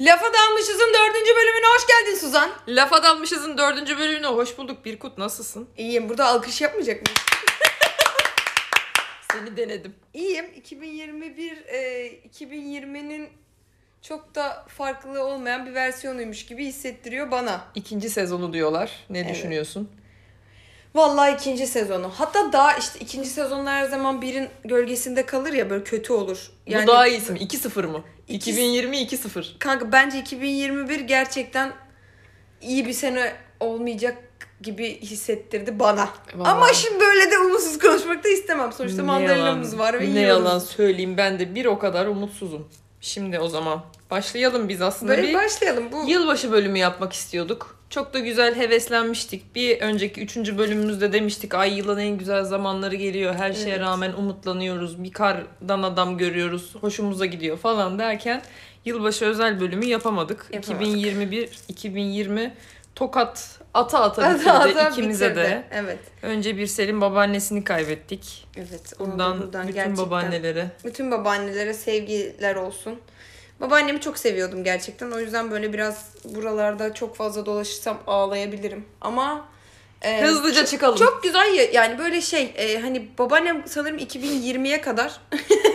Lafa Dalmışız'ın dördüncü bölümüne hoş geldin Suzan. Lafa Dalmışız'ın dördüncü bölümüne hoş bulduk Birkut nasılsın? İyiyim. Burada alkış yapmayacak mıyım? Seni denedim. İyiyim. 2021, e, 2020'nin çok da farklı olmayan bir versiyonuymuş gibi hissettiriyor bana. İkinci sezonu diyorlar. Ne Evet. düşünüyorsun? Vallahi ikinci sezonu. Hatta daha işte ikinci sezonlar her zaman birin gölgesinde kalır ya böyle kötü olur. Bu daha iyisi mi? 2-0 mı? İki- 2020 2-0. Kanka bence 2021 gerçekten iyi bir sene olmayacak gibi hissettirdi bana. Vallahi. Ama şimdi böyle de umutsuz konuşmak da istemem. Sonuçta Ne mandalinamız yalan- var ve Ne yiyoruz. yalan söyleyeyim ben de bir o kadar umutsuzum. Şimdi o zaman başlayalım biz aslında Böyle bir başlayalım. Bu yılbaşı bölümü yapmak istiyorduk. Çok da güzel heveslenmiştik. Bir önceki üçüncü bölümümüzde demiştik ay yılın en güzel zamanları geliyor. Her şeye Evet. rağmen umutlanıyoruz. Bir kardan adam görüyoruz. Hoşumuza gidiyor falan derken yılbaşı özel bölümü yapamadık. Yapamadık. 2021 2020 tokat ata ata Ata bitirdi ata ikimize bitirdi. de. Evet. Önce bir Selin babaannesini kaybettik. Evet. Buradan buradan bütün gerçekten- babaannelere Bütün babaannelere sevgiler olsun. Babaannemi çok seviyordum gerçekten. O yüzden böyle biraz buralarda çok fazla dolaşırsam ağlayabilirim. Ama e, hızlıca çok, çıkalım. çok güzel ya- yani böyle şey e, hani babaannem sanırım 2020'ye kadar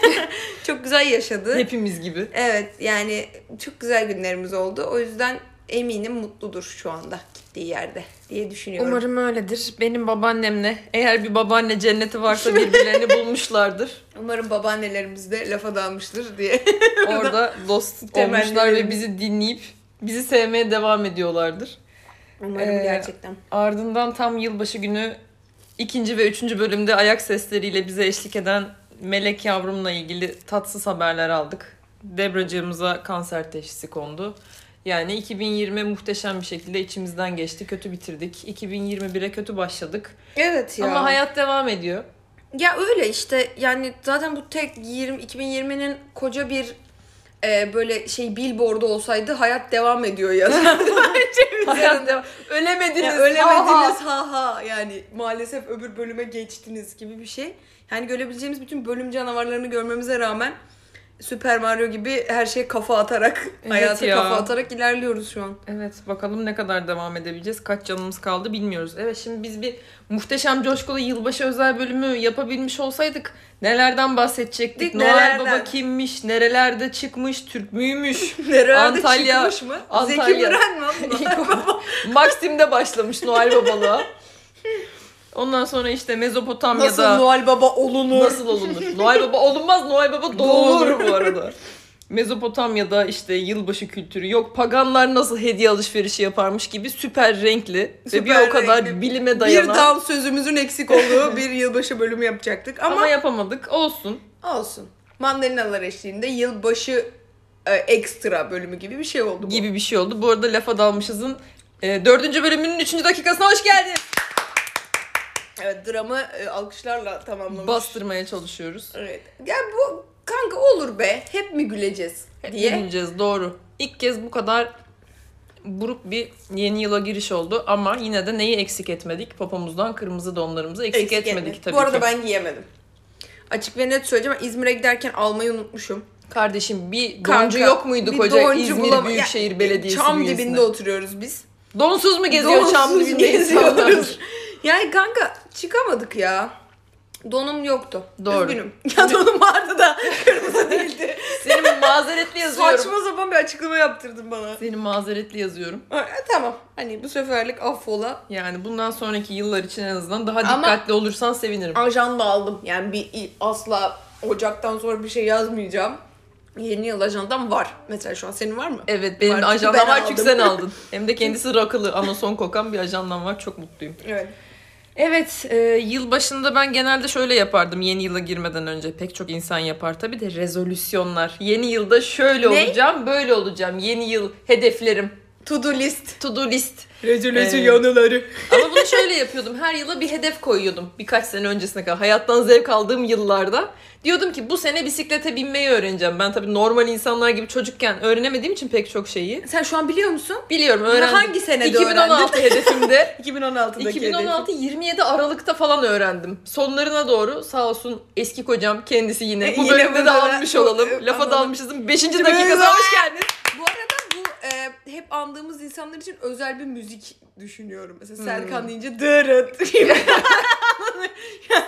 çok güzel yaşadı. Hepimiz gibi. Evet yani çok güzel günlerimiz oldu. O yüzden eminim mutludur şu anda gittiği yerde diye düşünüyorum. Umarım öyledir. Benim babaannemle eğer bir babaanne cenneti varsa birbirlerini bulmuşlardır. Umarım babaannelerimiz de lafa dalmıştır diye. Orada dost olmuşlar ve bizi dinleyip bizi sevmeye devam ediyorlardır. Umarım Ee, gerçekten. Ardından tam yılbaşı günü ikinci ve üçüncü bölümde ayak sesleriyle bize eşlik eden Melek yavrumla ilgili tatsız haberler aldık. Debracığımıza kanser teşhisi kondu. Yani 2020 muhteşem bir şekilde içimizden geçti. Kötü bitirdik. 2021'e kötü başladık. Evet ya. Ama hayat devam ediyor. Ya öyle işte yani zaten bu tek 20 2020'nin koca bir e, böyle şey billboardu olsaydı hayat devam ediyor bence Hayat devam. Ölemediniz. Ya ölemediniz ha ha yani maalesef öbür bölüme geçtiniz gibi bir şey. Yani görebileceğimiz bütün bölüm canavarlarını görmemize rağmen Süper Mario gibi her şeye kafa atarak, Evet hayata ya. kafa atarak ilerliyoruz şu an. Evet bakalım ne kadar devam edebileceğiz. Kaç canımız kaldı bilmiyoruz. Evet şimdi biz bir muhteşem coşkulu yılbaşı özel bölümü yapabilmiş olsaydık nelerden bahsedecektik? Noel Nelerden? Baba kimmiş? Nerelerde çıkmış? Türk müymüş? Nerelerde Antalya- çıkmış mı? Antalya. Zeki Müren mi? Maksim'de başlamış Noel Babalığa. Ondan sonra işte Mezopotamya'da Nasıl Noel Baba olunur? Nasıl olunur? Noel Baba olunmaz, Noel Baba doğulur bu arada. Mezopotamya'da işte yılbaşı kültürü yok. Paganlar nasıl hediye alışverişi yaparmış gibi süper renkli ve bir Süper o kadar renkli. bilime Bir dayanan dal sözümüzün eksik olduğu bir yılbaşı bölümü yapacaktık ama, ama, yapamadık. Olsun. olsun. Mandalinalar eşliğinde yılbaşı e, ekstra bölümü gibi bir şey oldu bu. Gibi bir şey oldu. Bu arada lafa dalmışızın e, dördüncü bölümünün üçüncü dakikasına hoş geldin. Evet dramı e, alkışlarla tamamlamış. Bastırmaya çalışıyoruz. Evet. Ya bu kanka olur be. Hep mi güleceğiz diye. Bileceğiz doğru. İlk kez bu kadar buruk bir yeni yıla giriş oldu ama yine de neyi eksik etmedik? Popomuzdan kırmızı donlarımızı eksik, Eksik etmedik etmedik. tabii Bu arada ki. ben giyemedim. Açık ve net söyleyeceğim. İzmir'e giderken almayı unutmuşum. Kardeşim bir Kanka, doncu yok muydu bir koca doncu İzmir bulama- Büyükşehir Ya, Belediyesi Çam bünyesinde? dibinde oturuyoruz biz. Donsuz mu geziyor çam Donsuz dibinde insanlar? Yani kanka çıkamadık ya. Donum yoktu. Doğru. Üzgünüm. Ya donum vardı da kırmızı değildi. Senin mazeretli yazıyorum. Saçma sapan bir açıklama yaptırdın bana. Senin mazeretli yazıyorum. Ha, e, tamam. Hani bu seferlik affola. Yani bundan sonraki yıllar için en azından daha Ama- dikkatli olursan sevinirim. Ajan da aldım. Yani bir asla Ocak'tan sonra bir şey yazmayacağım. Yeni yıl ajandan var. Mesela şu an senin var mı? Evet benim Var, ajandan ben var çünkü sen aldın. Hem de kendisi rakılı anason kokan bir ajandan var. Çok mutluyum. Evet. Evet, e, yıl başında ben genelde şöyle yapardım yeni yıla girmeden önce. Pek çok insan yapar tabii de rezolüsyonlar. Yeni yılda şöyle Ne? olacağım, böyle olacağım. Yeni yıl hedeflerim, To do list. to do list. Rezolüsyonları. Ama bunu şöyle yapıyordum. Her yıla bir hedef koyuyordum. Birkaç sene öncesine kadar. Hayattan zevk aldığım yıllarda. Diyordum ki bu sene bisiklete binmeyi öğreneceğim. Ben tabii normal insanlar gibi çocukken öğrenemediğim için pek çok şeyi. Sen şu an biliyor musun? Biliyorum öğrendim. hangi senede 2016 hedefimde 2016'daki 2016 27 Aralık'ta falan öğrendim. Sonlarına doğru sağ olsun eski kocam kendisi yine. E, Bu yine bölümde de almış olalım. Lafa dalmışızın 5. Şimdi dakikasına hoş geldiniz. Bu arada hep andığımız insanlar için özel bir müzik düşünüyorum. Mesela Hmm. Serkan deyince dırıt.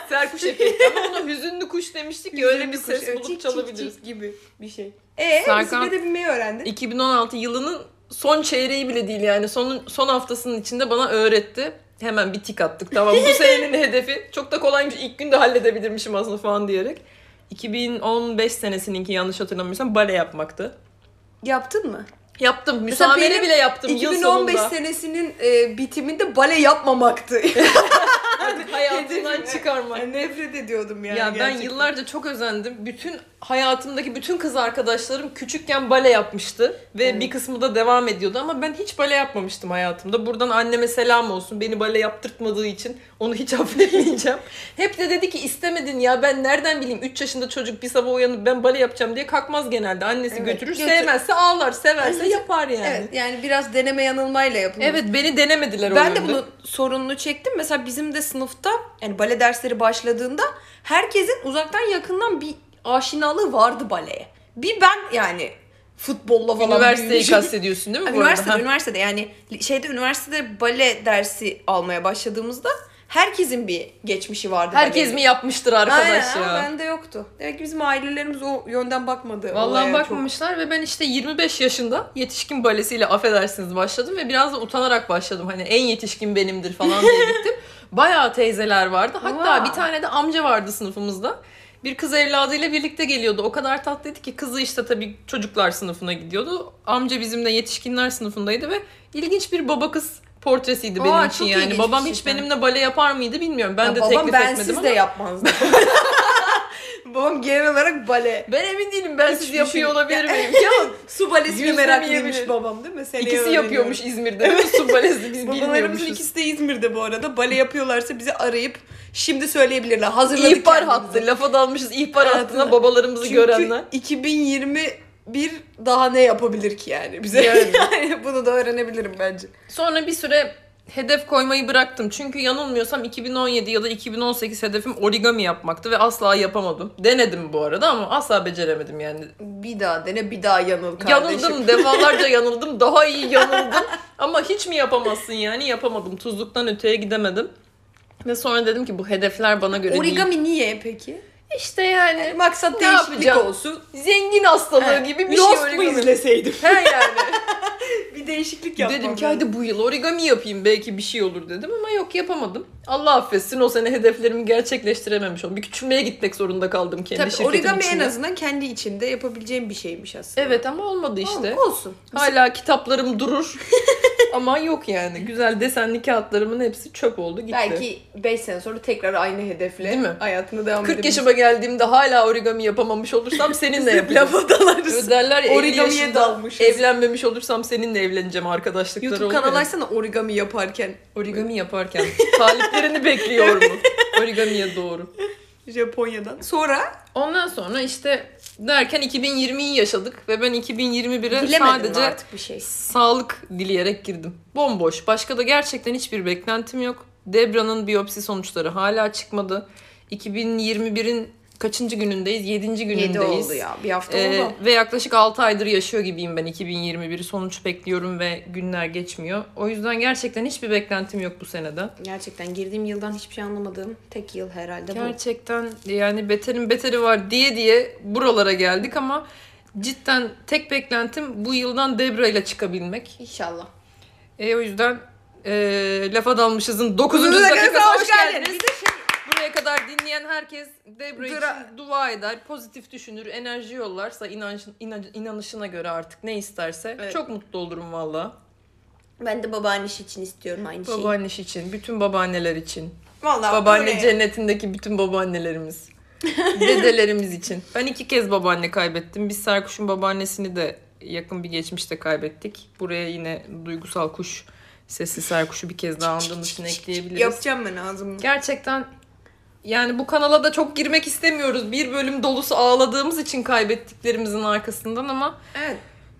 Serkuş efekti ama ona hüzünlü kuş demiştik ya öyle bir Kuş, ses bulup cik, çalabiliriz. cik, gibi bir şey. Ee, Serkan- bisiklete binmeyi öğrendin. 2016 yılının son çeyreği bile değil yani son son haftasının içinde bana öğretti. Hemen bir tik attık tamam bu senenin hedefi çok da kolaymış ilk günde halledebilirmişim aslında falan diyerek. 2015 senesininki yanlış hatırlamıyorsam bale yapmaktı. Yaptın mı? Yaptım. Müsamere bile yaptım yıl 2015 sonunda. senesinin e, bitiminde bale yapmamaktı. Artık hayatından çıkarmak. Yani nefret ediyordum yani. ya ben gerçekten. yıllarca çok özendim. Bütün hayatımdaki bütün kız arkadaşlarım küçükken bale yapmıştı ve Evet. bir kısmı da devam ediyordu ama ben hiç bale yapmamıştım hayatımda. Buradan anneme selam olsun. Beni bale yaptırtmadığı için onu hiç affetmeyeceğim. Hep de dedi ki istemedin ya ben nereden bileyim 3 yaşında çocuk bir sabah uyanıp ben bale yapacağım diye kalkmaz genelde. Annesi Evet, götürür, götür- sevmezse ağlar, severse Annesi- yapar yani. Evet yani biraz deneme yanılmayla yapılmış. Evet beni denemediler o Ben de bunu sorununu çektim. Mesela bizim de sınıfta yani bale dersleri başladığında herkesin uzaktan yakından bir aşinalığı vardı baleye. Bir ben yani futbolla falan Üniversiteyi büyümüşüm. kastediyorsun değil mi bu? Üniversitede, yani şeyde üniversitede bale dersi almaya başladığımızda herkesin bir geçmişi vardı. Herkes baleyle. mi yapmıştır arkadaş Aynen, ya? bende yoktu. Demek ki bizim ailelerimiz o yönden bakmadı. Vallahi olaya çok. bakmamışlar ve ben işte 25 yaşında yetişkin balesiyle affedersiniz başladım ve biraz da utanarak başladım. Hani en yetişkin benimdir falan diye gittim. Bayağı teyzeler vardı. Hatta Wow. bir tane de amca vardı sınıfımızda. Bir kız evladıyla birlikte geliyordu. O kadar tatlıydı ki kızı işte tabii çocuklar sınıfına gidiyordu. Amca bizimle yetişkinler sınıfındaydı ve ilginç bir baba kız portresiydi benim Aa, için yani. Babam bir hiç şey. benimle bale yapar mıydı bilmiyorum. Ben Ya de babam teklif bensiz etmedim de ama. yapmazdı. babam genel olarak bale. Ben emin değilim ben siz Hiçbir yapıyor şey- olabilir miyim? Ya Su balesine Yüzde meraklıymış babam değil mi? Seneye İkisi öğreniyorum. yapıyormuş İzmir'de. değil mi? Su balesi biz Babalarımızın bilmiyormuşuz. ikisi de İzmir'de bu arada. Bale yapıyorlarsa bizi arayıp şimdi söyleyebilirler. Hazırladık İhbar kendimizi. hattı. Lafa dalmışız ihbar Evet, hattına babalarımızı Çünkü görenler. 2021 daha ne yapabilir ki yani bize? Yani. Yani bunu da öğrenebilirim bence. Sonra bir süre hedef koymayı bıraktım. Çünkü yanılmıyorsam 2017 ya da 2018 hedefim origami yapmaktı ve asla yapamadım. Denedim bu arada ama asla beceremedim yani. Bir daha dene bir daha yanıl kardeşim. Yanıldım defalarca yanıldım daha iyi yanıldım ama hiç mi yapamazsın yani yapamadım tuzluktan öteye gidemedim. Ve sonra dedim ki bu hedefler bana göre değil. Origami niye peki? İşte yani Maksat Ne değişiklik yapacağım? olsun. zengin hastalığı He. gibi bir Lost şey mu origami. izleseydim? He yani. bir değişiklik yapmam dedim ki lazım. hadi bu yıl origami yapayım belki bir şey olur dedim ama yok yapamadım. Allah affetsin o sene hedeflerimi gerçekleştirememiş oldum. Bir küçülmeye gitmek zorunda kaldım kendi Tabii şirketim origami içinde. en azından kendi içinde yapabileceğim bir şeymiş aslında. Evet ama olmadı işte. Ama olsun. Hala kitaplarım durur. ama yok yani. Güzel desenli kağıtlarımın hepsi çöp oldu gitti. Belki 5 sene sonra tekrar aynı hedefle Değil mi? hayatına devam 40 yaşıma geldiğimde hala origami yapamamış olursam seninle yapacağım. Lafa dalarız. Derler ya 50 Origamiye yaşında dalmışız. evlenmemiş olursam seninle evleneceğim arkadaşlıklar YouTube olur ya. kanal açsana origami yaparken. Origami yaparken taliplerini bekliyor mu? Origamiye doğru. Japonya'dan. Sonra Ondan sonra işte derken 2020'yi yaşadık ve ben 2021'e bilemedim sadece artık bir şey. sağlık dileyerek girdim. Bomboş. Başka da gerçekten hiçbir beklentim yok. Debra'nın biyopsi sonuçları hala çıkmadı. 2021'in kaçıncı günündeyiz? 7. günündeyiz. 7 oldu ya. Bir hafta Ee, oldu. ve yaklaşık 6 aydır yaşıyor gibiyim ben 2021'i. Sonuç bekliyorum ve günler geçmiyor. O yüzden gerçekten hiçbir beklentim yok bu senede. Gerçekten girdiğim yıldan hiçbir şey anlamadığım tek yıl herhalde bu. Gerçekten yani beterin beteri var diye diye buralara geldik ama cidden tek beklentim bu yıldan Debra ile çıkabilmek. İnşallah. E, o yüzden e, lafa dalmışızın 9. Dokuzuncu dakikasına hoş geldiniz. geldiniz. Buraya kadar dinleyen herkes Debra Dra- için dua eder, pozitif düşünür, enerji yollarsa inanç, inan- inanışına göre artık ne isterse Evet. çok mutlu olurum valla. Ben de babaannesi için istiyorum aynı şeyi. Babaanneş için, bütün babaanneler için. Vallahi Babaanne buraya- cennetindeki bütün babaannelerimiz. Dedelerimiz için. Ben iki kez babaanne kaybettim. Biz Serkuş'un babaannesini de yakın bir geçmişte kaybettik. Buraya yine duygusal kuş sesli Serkuş'u bir kez daha andığımız için ekleyebiliriz. Yapacağım ben ağzımı. Gerçekten yani bu kanala da çok girmek istemiyoruz. Bir bölüm dolusu ağladığımız için kaybettiklerimizin arkasından ama Evet.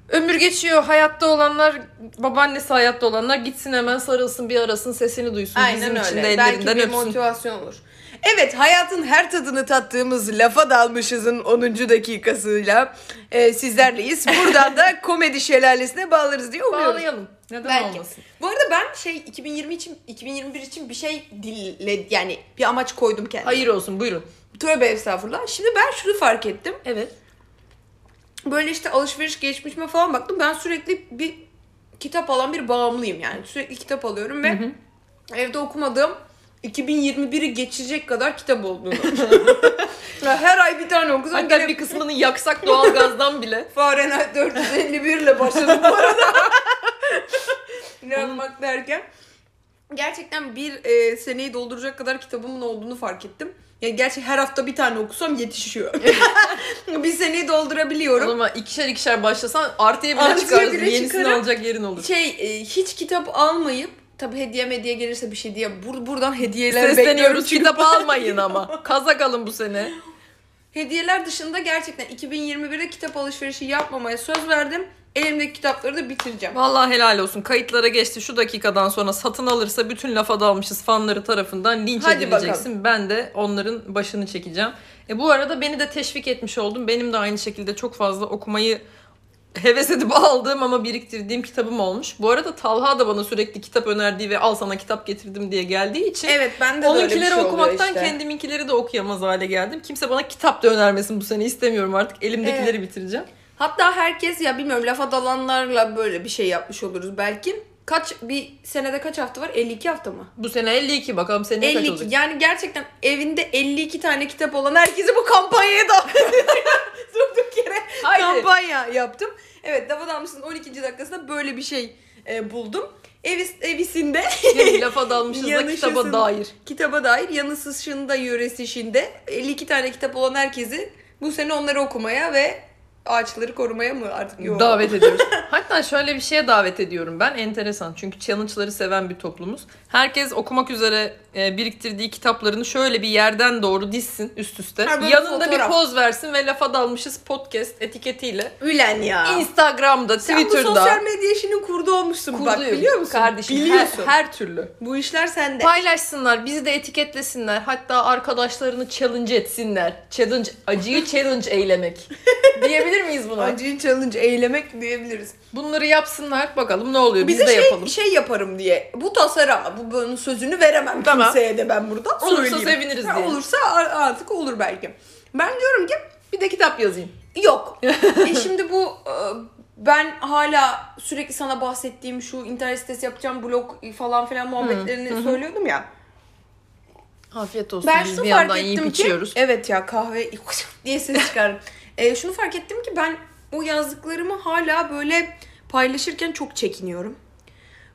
ömür geçiyor. Hayatta olanlar, babaannesi hayatta olanlar gitsin hemen sarılsın bir arasın sesini duysun. Aynen Bizim için de Belki ellerinden bir öpsün. motivasyon olur. Evet hayatın her tadını tattığımız lafa dalmışızın 10. dakikasıyla e, sizlerleyiz. Buradan da komedi şelalesine bağlarız diye umuyoruz. Bağlayalım. Neden Belki. olmasın? Bu arada ben şey 2020 için 2021 için bir şey dille yani bir amaç koydum kendime. Hayır olsun buyurun. Tövbe estağfurullah. Şimdi ben şunu fark ettim. Evet. Böyle işte alışveriş geçmişime falan baktım. Ben sürekli bir kitap alan bir bağımlıyım yani. Sürekli kitap alıyorum ve evde okumadığım 2021'i geçecek kadar kitap olduğunu. Ya her ay bir tane okusam Hatta gene bir kısmını yaksak doğalgazdan bile. Fahrenheit 451 ile başladım bu arada. İnanmak derken. Gerçekten bir e, seneyi dolduracak kadar kitabımın olduğunu fark ettim. Yani gerçi her hafta bir tane okusam yetişiyor. bir seneyi O doldurabiliyorum. zaman ikişer ikişer başlasan artıya bile Artıya çıkarsın. bile Yenisini çıkarım. alacak yerin olur. Şey e, hiç kitap almayıp tabi hediye hediye gelirse bir şey diye bur- buradan hediyeler. Sesleniyoruz Çünkü kitap almayın ama. Kazak alın bu sene. Hediyeler dışında gerçekten 2021'de kitap alışverişi yapmamaya söz verdim. Elimdeki kitapları da bitireceğim. Vallahi helal olsun. Kayıtlara geçti şu dakikadan sonra satın alırsa bütün lafa dalmışız fanları tarafından linç Hadi edileceksin. Ben de onların başını çekeceğim. E bu arada beni de teşvik etmiş oldum. Benim de aynı şekilde çok fazla okumayı heves edip aldığım ama biriktirdiğim kitabım olmuş. Bu arada Talha da bana sürekli kitap önerdiği ve al sana kitap getirdim diye geldiği için Evet ben de böyle bir Onunkileri şey oluyor okumaktan işte. kendiminkileri de okuyamaz hale geldim. Kimse bana kitap da önermesin bu sene istemiyorum artık. Elimdekileri bitireceğim. Hatta herkes ya bilmiyorum lafa dalanlarla böyle bir şey yapmış oluruz belki. Kaç bir senede kaç hafta var? 52 hafta mı? Bu sene 52 bakalım kaç 52. olacak? Yani gerçekten evinde 52 tane kitap olan herkesi bu kampanyaya davet ediyorum. Durduk yere Haydi. kampanya yaptım. Evet Dafa Dalmış'ın 12. dakikasında böyle bir şey e, buldum. Evis, evisinde Yani lafa dalmışız da kitaba dair. kitaba dair yanı sışında yöresişinde 52 tane kitap olan herkesi bu sene onları okumaya ve ağaçları korumaya mı artık yok. Davet ediyoruz. Hatta şöyle bir şeye davet ediyorum ben. Enteresan. Çünkü challenge'ları seven bir toplumuz. Herkes okumak üzere e, biriktirdiği kitaplarını şöyle bir yerden doğru dizsin üst üste. Ha, Yanında fotoğraf. bir poz versin ve lafa dalmışız podcast etiketiyle. Ülen ya. Instagram'da, Sen bu Twitter'da. sosyal medya işinin kurdu olmuşsun bak Kurduyum. biliyor musun? Kardeşim Biliyorsun. Her, her türlü. Bu işler sende. Paylaşsınlar, bizi de etiketlesinler. Hatta arkadaşlarını challenge etsinler. Challenge, acıyı challenge eylemek. Diyebilir miyiz buna? Acıyı challenge eylemek diyebiliriz. Bunları yapsınlar. Bakalım ne oluyor. Biz Bize de şey, yapalım. şey yaparım diye. Bu tasarım bu bunun sözünü veremem Tamam. kimseye de ben burada. Olursa söyleyeyim. seviniriz diye. Olursa artık olur belki. Ben diyorum ki Bir de kitap yazayım. yok. e şimdi bu e, ben hala sürekli sana bahsettiğim şu internet sitesi yapacağım blog falan filan muhabbetlerini söylüyordum ya. Afiyet olsun. Ben Biz bir yandan yiyip ki içiyoruz. evet ya kahve diye ses çıkardım. E, şunu fark ettim ki ben o yazdıklarımı hala böyle paylaşırken çok çekiniyorum.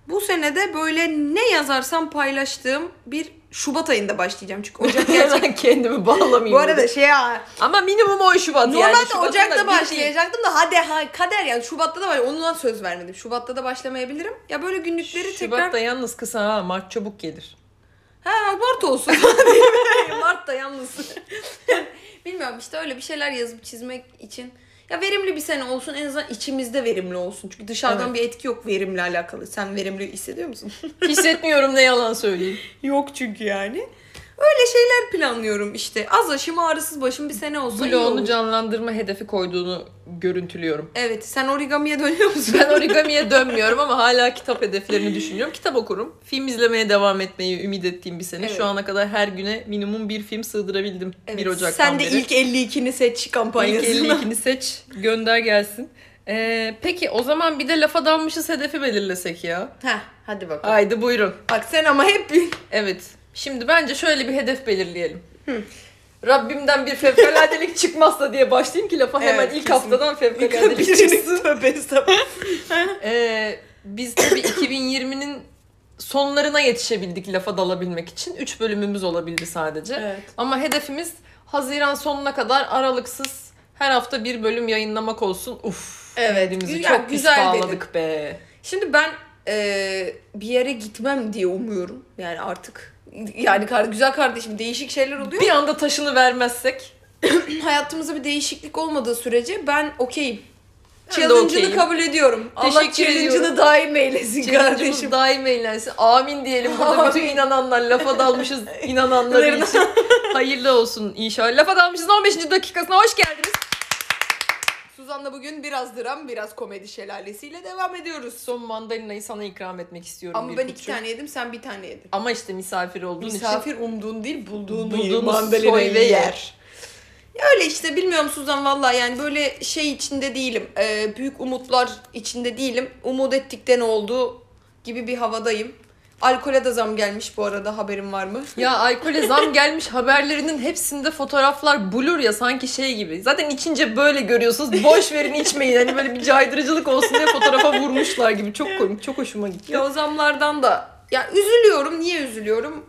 Bu senede böyle ne yazarsam paylaştığım bir Şubat ayında başlayacağım çünkü Ocak gerçekten. Kendimi bağlamayayım. Bu arada şey ya Ama minimum 10 Şubat yani. normalde Şubat'ın da Ocak'ta başlayacaktım da hadi ha, kader yani Şubat'ta da var ondan söz vermedim. Şubat'ta da başlamayabilirim. Ya böyle günlükleri tekrar Şubat'ta yalnız kısa ha. Mart çabuk gelir. Ha Mart olsun. Mart da yalnız. Bilmiyorum işte öyle bir şeyler yazıp çizmek için. Ya verimli bir sene olsun en azından içimizde verimli olsun. Çünkü dışarıdan Evet. bir etki yok verimle alakalı. Sen verimli hissediyor musun? Hissetmiyorum ne yalan söyleyeyim. yok çünkü yani. Öyle şeyler planlıyorum işte. Az aşım ağrısız başım bir sene olsa iyi Bloğunu olur. canlandırma hedefi koyduğunu görüntülüyorum. Evet sen origamiye dönüyor musun? Ben origamiye dönmüyorum ama hala kitap hedeflerini düşünüyorum. Kitap okurum. Film izlemeye devam etmeyi ümit ettiğim bir sene. Evet. Şu ana kadar her güne minimum bir film sığdırabildim. Evet, 1 Ocak'tan Sen de beri. ilk 52'ni seç İlk kampanyasına. 52'ni seç, gönder gelsin. Ee, peki o zaman bir de lafa dalmışız hedefi belirlesek ya. Heh, hadi bakalım. Haydi buyurun. Bak sen ama hep bir... Evet. Şimdi bence şöyle bir hedef belirleyelim. Rabbimden bir fevkaladelik çıkmazsa diye başlayayım ki lafa hemen Evet, ilk kesinlikle. haftadan fevkaladelik çıksın. Tövbe. Ee, biz tabii 2020'nin sonlarına yetişebildik lafa dalabilmek için. 3 bölümümüz olabildi sadece. Evet. Ama hedefimiz Haziran sonuna kadar aralıksız her hafta bir bölüm yayınlamak olsun. Uf. Evet, güzel- çok güzel bağladık be. Şimdi ben e, bir yere gitmem diye umuyorum. Yani artık yani güzel kardeşim değişik şeyler oluyor. Bir anda taşını vermezsek Hayatımızda bir değişiklik olmadığı sürece ben okeyim. Challenge'ını kabul ediyorum. Allah Teşekkür challenge'ını ediyorum. daim eylesin kardeşim. daim eğlensin. Amin diyelim burada bütün inananlar. Lafa dalmışız inananlar için. Hayırlı olsun inşallah. Lafa dalmışız 15. dakikasına hoş geldiniz. Suzan'la bugün biraz dram, biraz komedi şelalesiyle devam ediyoruz. Son mandalinayı sana ikram etmek istiyorum. Ama bir ben iki buçuk. tane yedim, sen bir tane yedin. Ama işte misafir olduğun için. Misafir umduğun değil, Bulduğunu yer, mandalinayı yer. yer. Ya öyle işte bilmiyorum Suzan vallahi yani böyle şey içinde değilim. Ee, büyük umutlar içinde değilim. Umut ettikten oldu gibi bir havadayım. Alkole de zam gelmiş bu arada haberin var mı? Ya alkole zam gelmiş haberlerinin hepsinde fotoğraflar blur ya sanki şey gibi. Zaten içince böyle görüyorsunuz. Boş verin içmeyin. Hani böyle bir caydırıcılık olsun diye fotoğrafa vurmuşlar gibi. Çok komik. Çok hoşuma gitti. Ya o zamlardan da ya üzülüyorum. Niye üzülüyorum?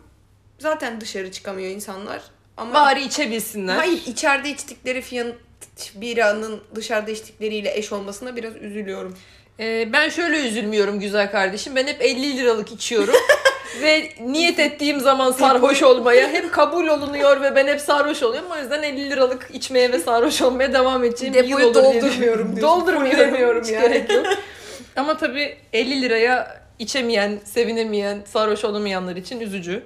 Zaten dışarı çıkamıyor insanlar. Ama Bari içebilsinler. hayır içeride içtikleri fiyat biranın dışarıda içtikleriyle eş olmasına biraz üzülüyorum. Ee, ben şöyle üzülmüyorum güzel kardeşim. Ben hep 50 liralık içiyorum. ve niyet ettiğim zaman sarhoş olmaya hep kabul olunuyor ve ben hep sarhoş oluyorum. O yüzden 50 liralık içmeye ve sarhoş olmaya devam edeceğim Depoyu doldurmuyorum diyorsun. Doldurmuyorum. Hiç yani. gerek yok. Ama tabii 50 liraya içemeyen, sevinemeyen, sarhoş olamayanlar için üzücü.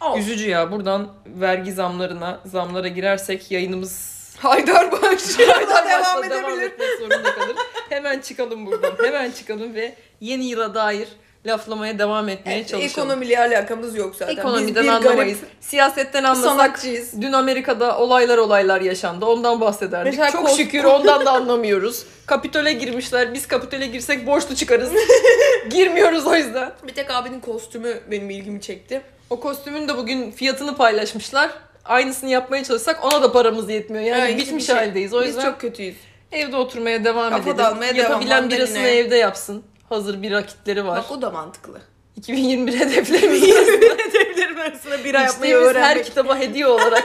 Olsun. Üzücü ya. Buradan vergi zamlarına, zamlara girersek yayınımız Haydar başlıyor. Haydar devam devam edebilir. etmek zorunda kalır. Hemen çıkalım buradan. Hemen çıkalım ve yeni yıla dair laflamaya devam etmeye çalışalım. Ekonomiyle alakamız yok zaten. Ekonomiden Biz bir anlamayız. garip Siyasetten anlasak sanatçıyız. Dün Amerika'da olaylar olaylar yaşandı. Ondan bahsederdik. Mesela Çok kos- şükür ondan da anlamıyoruz. Kapitole girmişler. Biz kapitole girsek borçlu çıkarız. Girmiyoruz o yüzden. Bir tek abinin kostümü benim ilgimi çekti. O kostümün de bugün fiyatını paylaşmışlar. Aynısını yapmaya çalışsak ona da paramız yetmiyor. Yani Evet, bitmiş şey. haldeyiz. O yüzden Biz çok kötüyüz. evde oturmaya devam Kafa edelim. dağılmaya devam, Yapabilen birasını mandaline. evde yapsın. Hazır bir rakitleri var. Bak o da mantıklı. 2021 hedeflerimiz. Hedeflerim arasında bira yapmayı İçtiğimiz her öğrenmek. kitaba hediye olarak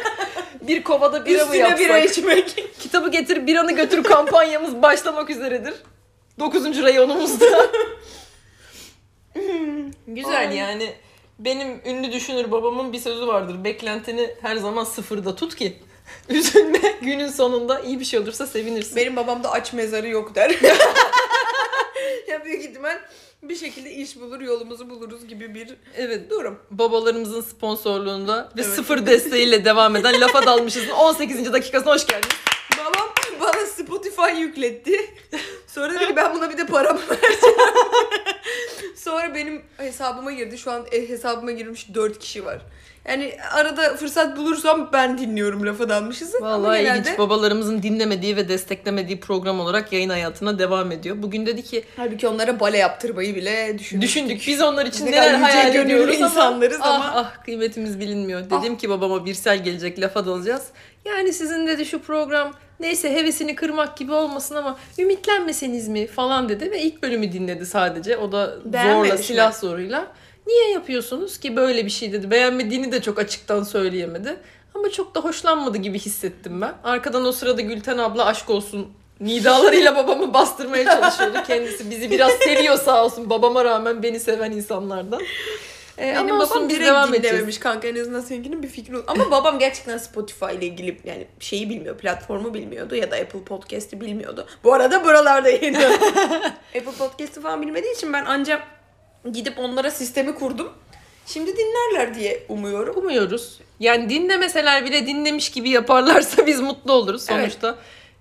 bir kovada bira mı Üstüne yapsak? bira içmek. Kitabı getir biranı götür kampanyamız başlamak üzeredir. 9. reyonumuzda. Güzel Ay. yani. Benim ünlü düşünür babamın bir sözü vardır. Beklentini her zaman sıfırda tut ki. Üzülme günün sonunda iyi bir şey olursa sevinirsin. Benim babamda aç mezarı yok der. ya büyük ihtimal bir şekilde iş bulur, yolumuzu buluruz gibi bir Evet durum. babalarımızın sponsorluğunda ve Evet. sıfır desteğiyle devam eden Lafa Dalmışız'ın 18. dakikasına hoş geldiniz. Babam bana Spotify yükletti. Sonra dedi ki ben buna bir de paramı vereceğim. Sonra benim hesabıma girdi. Şu an e, hesabıma girmiş 4 kişi var. Yani arada fırsat bulursam ben dinliyorum lafa dalmışızı. Vallahi genelde- ilginç. Babalarımızın dinlemediği ve desteklemediği program olarak yayın hayatına devam ediyor. Bugün dedi ki Halbuki onlara bale yaptırmayı bile düşündük. düşündük biz onlar için Ne neler hayal ediyoruz ama, insanlarız ah, ama- ah kıymetimiz bilinmiyor. Dedim ki babama Birsel gelecek lafa dalacağız. Yani sizin dedi şu program neyse hevesini kırmak gibi olmasın ama ümitlenmeseniz mi falan dedi ve ilk bölümü dinledi sadece. O da zorla Beğenmemiş mi? silah zoruyla. Niye yapıyorsunuz ki böyle bir şey dedi. Beğenmediğini de çok açıktan söyleyemedi. Ama çok da hoşlanmadı gibi hissettim ben. Arkadan o sırada Gülten abla aşk olsun nidalarıyla babamı bastırmaya çalışıyordu. Kendisi bizi biraz seviyor sağ olsun. Babama rağmen beni seven insanlardan. Ee, Benim ama olsun babam biz devam dinlememiş kanka en azından seninkinin bir fikri olur. Ama babam gerçekten Spotify ile ilgili yani şeyi bilmiyor, platformu bilmiyordu ya da Apple Podcast'i bilmiyordu. Bu arada buralarda yayınlıyor. Apple Podcast'i falan bilmediği için ben ancak gidip onlara sistemi kurdum. Şimdi dinlerler diye umuyorum. Umuyoruz. Yani dinlemeseler bile dinlemiş gibi yaparlarsa biz mutlu oluruz. Evet.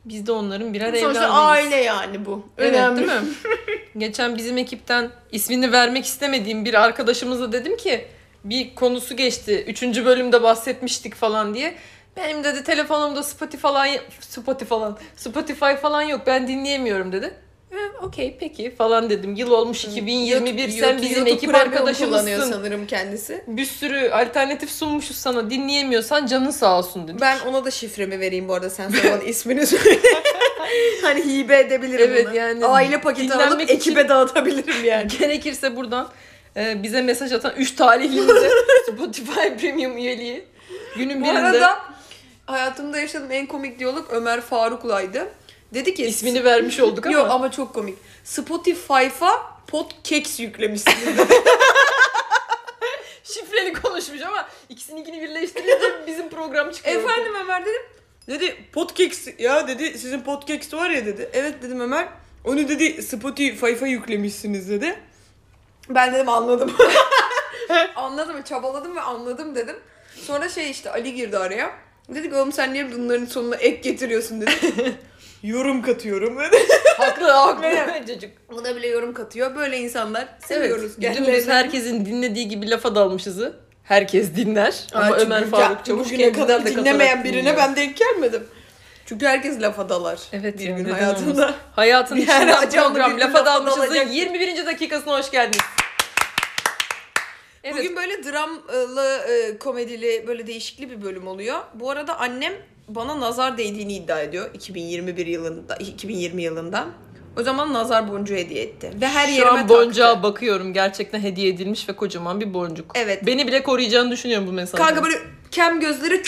Sonuçta biz de onların birer Sonuçta evladıyız. aile yani bu. Evet Önemli. değil mi? Geçen bizim ekipten ismini vermek istemediğim bir arkadaşımıza dedim ki bir konusu geçti. Üçüncü bölümde bahsetmiştik falan diye. Benim dedi telefonumda Spotify falan Spotify falan Spotify falan yok ben dinleyemiyorum dedi. E, Okey peki falan dedim. Yıl olmuş 2021 sen bizim YouTube ekip arkadaşımızsın. sanırım kendisi. Bir sürü alternatif sunmuşuz sana dinleyemiyorsan canın sağ olsun dedi. Ben ona da şifremi vereyim bu arada sen sonra ismini söyle. hani hibe edebilirim Evet, ona. yani Aile paketi alıp için- ekibe dağıtabilirim yani. Gerekirse buradan e, bize mesaj atan 3 talihlimize Spotify Premium üyeliği günün Bu birinde arada hayatımda yaşadığım en komik diyalog Ömer Faruk'laydı. Dedi ki ismini vermiş olduk ama. Yok ama çok komik. Spotify'a podcast yüklemişsiniz dedi. şifreli konuşmuş ama ikisininkini birleştirince bizim program çıkıyor. Efendim Ömer dedim. Dedi podcast ya dedi sizin podcast var ya dedi. Evet dedim Ömer. Onu dedi Spotify'a yüklemişsiniz dedi. Ben dedim anladım. anladım çabaladım ve anladım dedim. Sonra şey işte Ali girdi araya. Dedi ki oğlum sen niye bunların sonuna ek getiriyorsun dedi. yorum katıyorum. Haklı haklı çocuk. Buna bile yorum katıyor. Böyle insanlar seviyoruz. Evet, dümdüz herkesin dinlediği gibi lafa dalmışızı. Herkes dinler. Ama Aa, çünkü Ömer Faruk Çavuş bugüne kadar dinlemeyen birine dinliyor. ben denk gelmedim. Çünkü herkes lafa dalar. Evet bir gün hayatında. olmasın? Hayatın acaba program bir Lafa Dalmışız'ın dalacak. 21. dakikasına hoş geldiniz. Evet. Bugün böyle dramlı, e, komedili, böyle değişikli bir bölüm oluyor. Bu arada annem bana nazar değdiğini iddia ediyor 2021 yılında, 2020 yılında. O zaman nazar boncuğu hediye etti. Ve her Şu yerime an boncuğa taktı. bakıyorum. Gerçekten hediye edilmiş ve kocaman bir boncuk. Evet. Beni bile koruyacağını düşünüyorum bu mesajda. Kanka böyle kem gözleri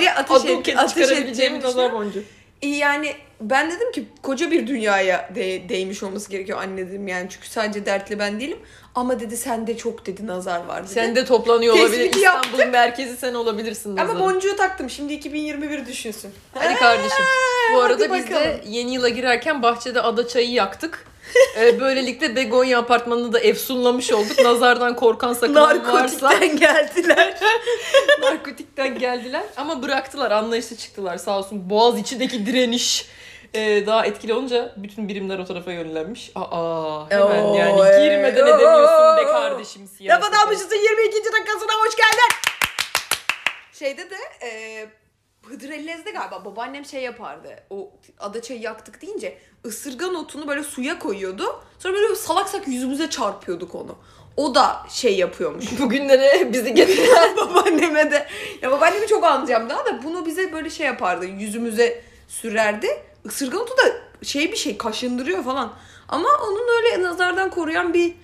diye ateş, et, ateş ettiğimi nazar boncuğu. Yani ben dedim ki koca bir dünyaya de, değmiş olması gerekiyor anne dedim yani çünkü sadece dertli ben değilim. Ama dedi sende çok dedi nazar var dedi. Sen de toplanıyor olabilir. Tespiti İstanbul'un merkezi sen olabilirsin. Ama nazarın. boncuğu taktım şimdi 2021 düşünsün. Hadi kardeşim. Bu arada biz de yeni yıla girerken bahçede ada çayı yaktık. Ee, böylelikle Begonya apartmanını da efsunlamış olduk. Nazardan korkan sakınan varsa Narkotikten geldiler. narkotikten geldiler. Ama bıraktılar. Anlayışlı çıktılar sağ olsun. Boğaz içindeki direniş e, daha etkili olunca bütün birimler o tarafa yönlenmiş. Aa hemen Oo, yani girmeden edemiyorsun be kardeşim. Lafa dalmışızın 22. dakikasına hoş geldin. Şeyde de e, Hıdır Ellez'de galiba babaannem şey yapardı. O adaçayı yaktık deyince ısırgan otunu böyle suya koyuyordu. Sonra böyle salak salak yüzümüze çarpıyorduk onu. O da şey yapıyormuş. Bugünlere bizi getiren babaanneme de. Ya babaannemi çok anlayacağım daha da bunu bize böyle şey yapardı. Yüzümüze sürerdi. Isırgan otu da şey bir şey kaşındırıyor falan. Ama onun öyle nazardan koruyan bir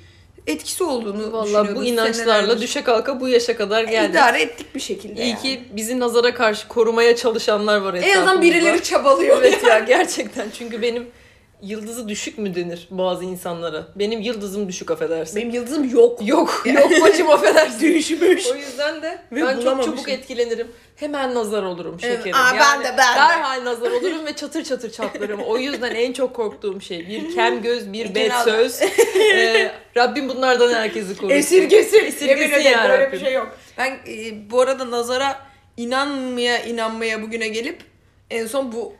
etkisi olduğunu Valla düşünüyoruz bu inançlarla düşe kalka bu yaşa kadar geldik. İdare ettik bir şekilde İyi yani. ki bizi nazara karşı korumaya çalışanlar var En etrafımızda. azından birileri çabalıyor. Evet ya gerçekten çünkü benim yıldızı düşük mü denir bazı insanlara? Benim yıldızım düşük affedersin. Benim yıldızım yok. Yok yok bacım affedersin. Düşmüş. O yüzden de Ve ben çok çabuk etkilenirim. Hemen nazar olurum Evet, şekerim. aa, ben de, ben de. Derhal nazar olurum ve çatır çatır çatlarım. O yüzden en çok korktuğum şey bir kem göz, bir bet söz. Ee, Rabbim bunlardan herkesi korusun. Esirgesin. Esirgesin ya böyle Rabbim. bir şey yok. Ben e, bu arada nazara inanmaya inanmaya bugüne gelip en son bu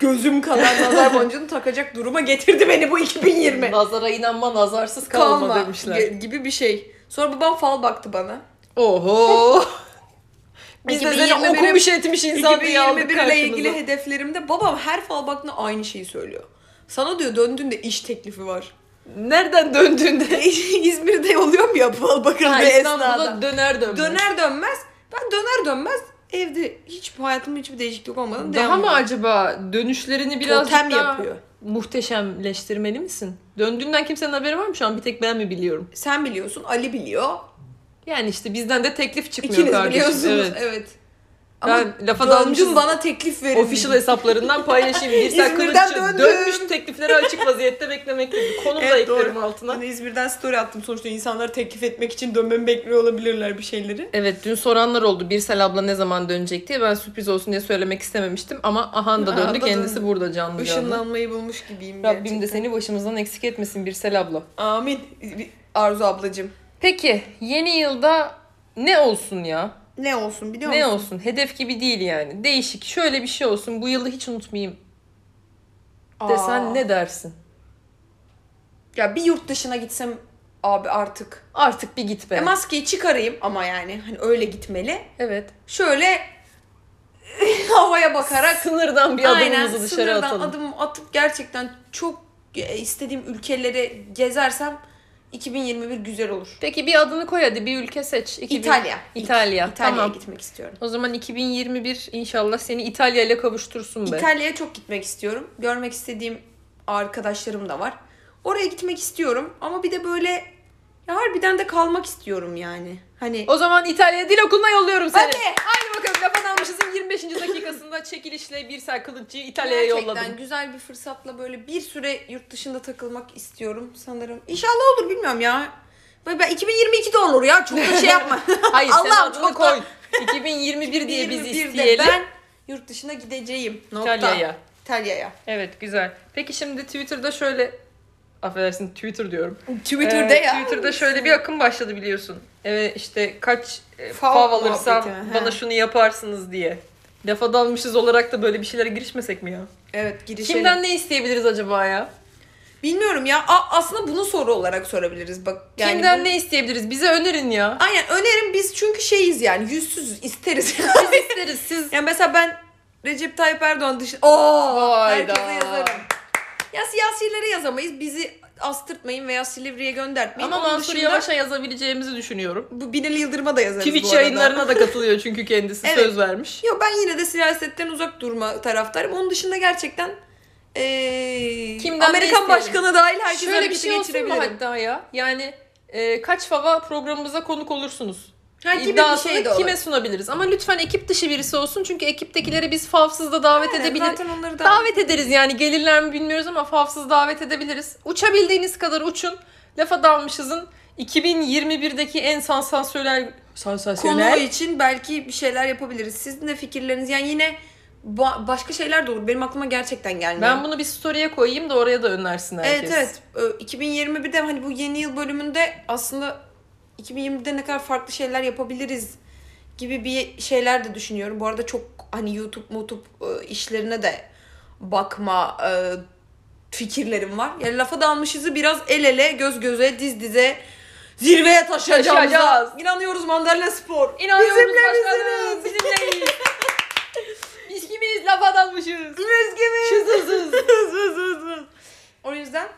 gözüm kadar nazar boncuğunu takacak duruma getirdi beni bu 2020. Nazara inanma nazarsız kalma, Kalma demişler. gibi bir şey. Sonra babam fal baktı bana. Oho. Biz de seni 2021'e okumuş etmiş insan diye aldık 2021 ile ilgili hedeflerimde babam her fal baktığında aynı şeyi söylüyor. Sana diyor döndüğünde iş teklifi var. Nereden döndüğünde? İzmir'de oluyor mu ya fal Ha, esnada? İstanbul'da döner dönmez. Döner dönmez. Ben döner dönmez evde hiç hayatımda hiçbir değişiklik olmadan Daha devam mı ediyorum. acaba dönüşlerini Totem daha yapıyor. muhteşemleştirmeli misin? Döndüğünden kimsenin haberi var mı şu an? Bir tek ben mi biliyorum? Sen biliyorsun, Ali biliyor. Yani işte bizden de teklif çıkmıyor İkiniz kardeşim. biliyorsunuz. Evet. Evet. Ama Ben lafa döndüm dalmışız. bana teklif verin. Official hesaplarından paylaşayım. Bir sen İzmir'den kılıççı döndüm. dönmüş teklifleri açık vaziyette beklemektedir. Konum da Evet, eklerim doğru. altına. Hani İzmir'den story attım sonuçta insanlar teklif etmek için dönmemi bekliyor olabilirler bir şeyleri. Evet dün soranlar oldu Birsel abla ne zaman dönecek diye. Ben sürpriz olsun diye söylemek istememiştim. Ama Ahan da Aha döndü da kendisi döndü. burada canlı canlı. Işınlanmayı bulmuş gibiyim Rabbim de gerçekten. seni başımızdan eksik etmesin Birsel abla. Amin. Arzu ablacığım. Peki yeni yılda ne olsun ya? Ne olsun biliyor Ne musun? olsun? Hedef gibi değil yani. Değişik. Şöyle bir şey olsun. Bu yılı hiç unutmayayım desen Aa. ne dersin? Ya bir yurt dışına gitsem abi artık. Artık bir git be. E, maskeyi çıkarayım ama yani hani öyle gitmeli. evet. Şöyle havaya bakarak Sınırdan bir adımımızı dışarı sınırdan atalım. adım atıp gerçekten çok istediğim ülkeleri gezersem 2021 güzel olur. Peki bir adını koy hadi bir ülke seç. 2000... İtalya. İtalya. İtalya'ya tamam. gitmek istiyorum. O zaman 2021 inşallah seni İtalya ile kavuştursun be. İtalya'ya çok gitmek istiyorum. Görmek istediğim arkadaşlarım da var. Oraya gitmek istiyorum ama bir de böyle ya harbiden de kalmak istiyorum yani. Hani O zaman İtalya dil okuluna yolluyorum seni. Hadi. Haydi bakalım lafa 45. dakikasında çekilişle Birsel Kılıççı'yı İtalya'ya yolladım. Gerçekten güzel bir fırsatla böyle bir süre yurt dışında takılmak istiyorum sanırım. İnşallah olur bilmiyorum ya. Böyle ben 2022 de olur ya. Çok da şey yapma. Hayır sen Allah'ım çok koy. da 2021 diye biz 2021'de isteyelim. ben yurt dışına gideceğim. Nokta. İtalya'ya. İtalya'ya. Evet güzel. Peki şimdi Twitter'da şöyle affedersin Twitter diyorum. Twitter'da Ee, ya. Twitter'da şöyle bir akım başladı biliyorsun. Evet işte kaç e, fav, Fav alırsan bana şunu yaparsınız diye. Lafa dalmışız olarak da böyle bir şeylere girişmesek mi ya? Evet girişelim. Kimden ne isteyebiliriz acaba ya? Bilmiyorum ya. A- aslında bunu soru olarak sorabiliriz bak. Yani Kimden bu- ne isteyebiliriz? Bize önerin ya. Aynen önerim biz çünkü şeyiz yani yüzsüzüz isteriz. Biz isteriz siz. yani mesela ben Recep Tayyip Erdoğan dışında Oo, Hayda. herkese yazarım. Ya siyasileri yazamayız. Bizi astırtmayın veya Silivri'ye göndertmeyin. Ama Onun Mansur dışında Yavaş'a yazabileceğimizi düşünüyorum. Bu Binali Yıldırım'a da yazarız Twitch bu arada. yayınlarına da katılıyor çünkü kendisi Evet. söz vermiş. Yok ben yine de siyasetten uzak durma taraftarım. Onun dışında gerçekten eee Kimden Amerikan başkanı dahil herkes Şöyle bir şey olsun mu hatta ya? Yani e, kaç fava programımıza konuk olursunuz? Ha, gibi bir şey de olur. kime sunabiliriz? Ama lütfen ekip dışı birisi olsun çünkü ekiptekileri biz favsız da davet Aynen, edebiliriz. Zaten onları da... Davet ederiz yani gelirler mi bilmiyoruz ama favsız davet edebiliriz. Uçabildiğiniz kadar uçun. Lafa dalmışızın 2021'deki en sansasyonel konu sansasyonel için belki bir şeyler yapabiliriz. Sizin de fikirleriniz yani yine ba- başka şeyler de olur. Benim aklıma gerçekten gelmiyor. ben bunu bir story'e koyayım da oraya da önersin herkes. Evet evet. Ee, 2021'de hani bu yeni yıl bölümünde aslında 2020'de ne kadar farklı şeyler yapabiliriz gibi bir şeyler de düşünüyorum. Bu arada çok hani YouTube, YouTube e, işlerine de bakma e, fikirlerim var. Yani lafa dalmışızı biraz el ele, göz göze, diz dize zirveye Taşıyacağız. inanıyoruz Mandalina Spor. İnanıyoruz Bizimle başkanım. misiniz? Bizimleyiz. Biz kimiz? Lafa dalmışız. Biz gibi. Şızızız. o yüzden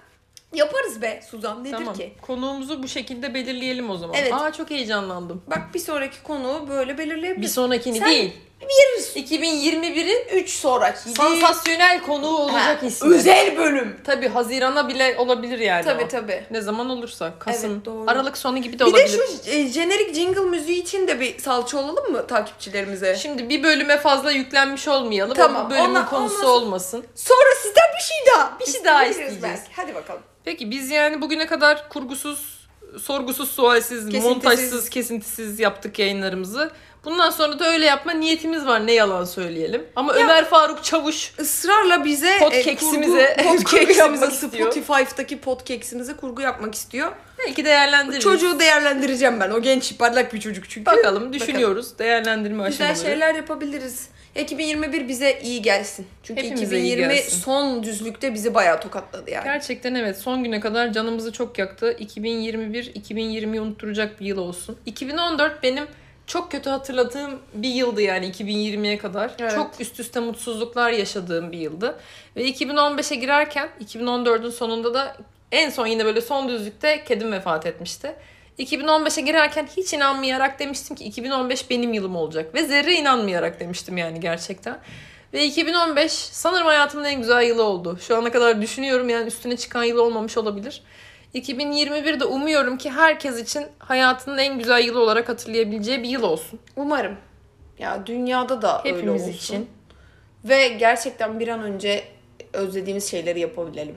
yaparız be Suzan. Nedir Tamam. ki? Konuğumuzu bu şekilde belirleyelim o zaman. Evet. Aa çok heyecanlandım. Bak bir sonraki konu böyle Bir belirleyebiliriz. sonrakini Sen- değil. Bir 2021'in 3 sonraki. sansasyonel konuğu olacak Ha, ismi. Özel bölüm. Tabii Hazirana bile olabilir yani Tabii o. tabii. Ne zaman olursa. Kasım, Evet, doğru. Aralık sonu gibi de Bir de olabilir. şu e, jenerik jingle müziği için de bir salça olalım mı takipçilerimize? Şimdi bir bölüme fazla yüklenmiş olmayalım. Tamam, bu bölümün ona- konusu ondan- olmasın. Sonra sizden bir şey daha. Bir şey daha isteyeceğiz. belki. Hadi bakalım. Peki biz yani bugüne kadar kurgusuz, sorgusuz, sualsiz, Kesintisiz. montajsız, kesintisiz yaptık yayınlarımızı. Bundan sonra da öyle yapma niyetimiz var ne yalan söyleyelim. Ama Ömer Faruk Çavuş Israrla bize Podcaksimize kurgu, kurgu istiyor. Spotify'daki podcaksimize kurgu yapmak istiyor. Belki değerlendiririz. Çocuğu değerlendireceğim ben. O genç parlak bir çocuk çünkü. Bakalım düşünüyoruz. Değerlendirme Güzel aşamaları. şeyler yapabiliriz. 2021 bize iyi gelsin. Çünkü Hepimize iyi 2020 gelsin. son düzlükte bizi bayağı tokatladı yani. Gerçekten evet son güne kadar canımızı çok yaktı. 2021 2020'yi unutturacak bir yıl olsun. 2014 benim çok kötü hatırladığım bir yıldı yani 2020'ye kadar. Evet. Çok üst üste mutsuzluklar yaşadığım bir yıldı. Ve 2015'e girerken 2014'ün sonunda da en son yine böyle son düzlükte kedim vefat etmişti. 2015'e girerken hiç inanmayarak demiştim ki 2015 benim yılım olacak. Ve zerre inanmayarak demiştim yani gerçekten. Ve 2015 sanırım hayatımın en güzel yılı oldu. Şu ana kadar düşünüyorum yani üstüne çıkan yıl olmamış olabilir. 2021'de umuyorum ki herkes için hayatının en güzel yılı olarak hatırlayabileceği bir yıl olsun. Umarım. Ya dünyada da öyle Hepimiz olsun. için. Ve gerçekten bir an önce özlediğimiz şeyleri yapabilelim.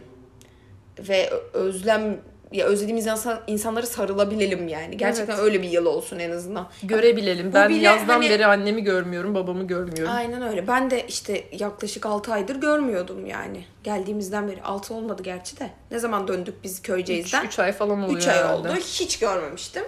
Ve özlem ya özlediğimiz insan, insanları sarılabilelim yani. Gerçekten Evet. öyle bir yıl olsun en azından. Görebilelim. Bu Ben bile yazdan hani- beri annemi görmüyorum, babamı görmüyorum. Aynen öyle. Ben de işte yaklaşık 6 aydır görmüyordum yani. Geldiğimizden beri 6 olmadı gerçi de. Ne zaman döndük biz Köyceğiz'den? 3 ay falan oluyor 3 ay herhalde. oldu. Hiç görmemiştim.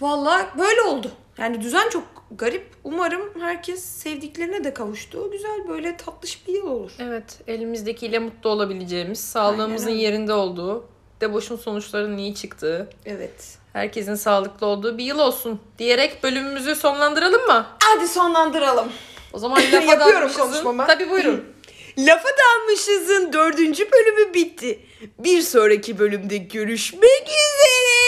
Valla böyle oldu. Yani düzen çok garip. Umarım herkes sevdiklerine de kavuştu. Güzel böyle tatlış bir yıl olur. Evet, elimizdekiyle mutlu olabileceğimiz, sağlığımızın öyle. yerinde olduğu, deboşun sonuçlarının iyi çıktığı, Evet. herkesin sağlıklı olduğu bir yıl olsun diyerek bölümümüzü sonlandıralım mı? Hadi sonlandıralım. O zaman lafa Yapıyorum konuşmamı. Tabii buyurun. Lafa dalmışızın dördüncü bölümü bitti. Bir sonraki bölümde görüşmek üzere.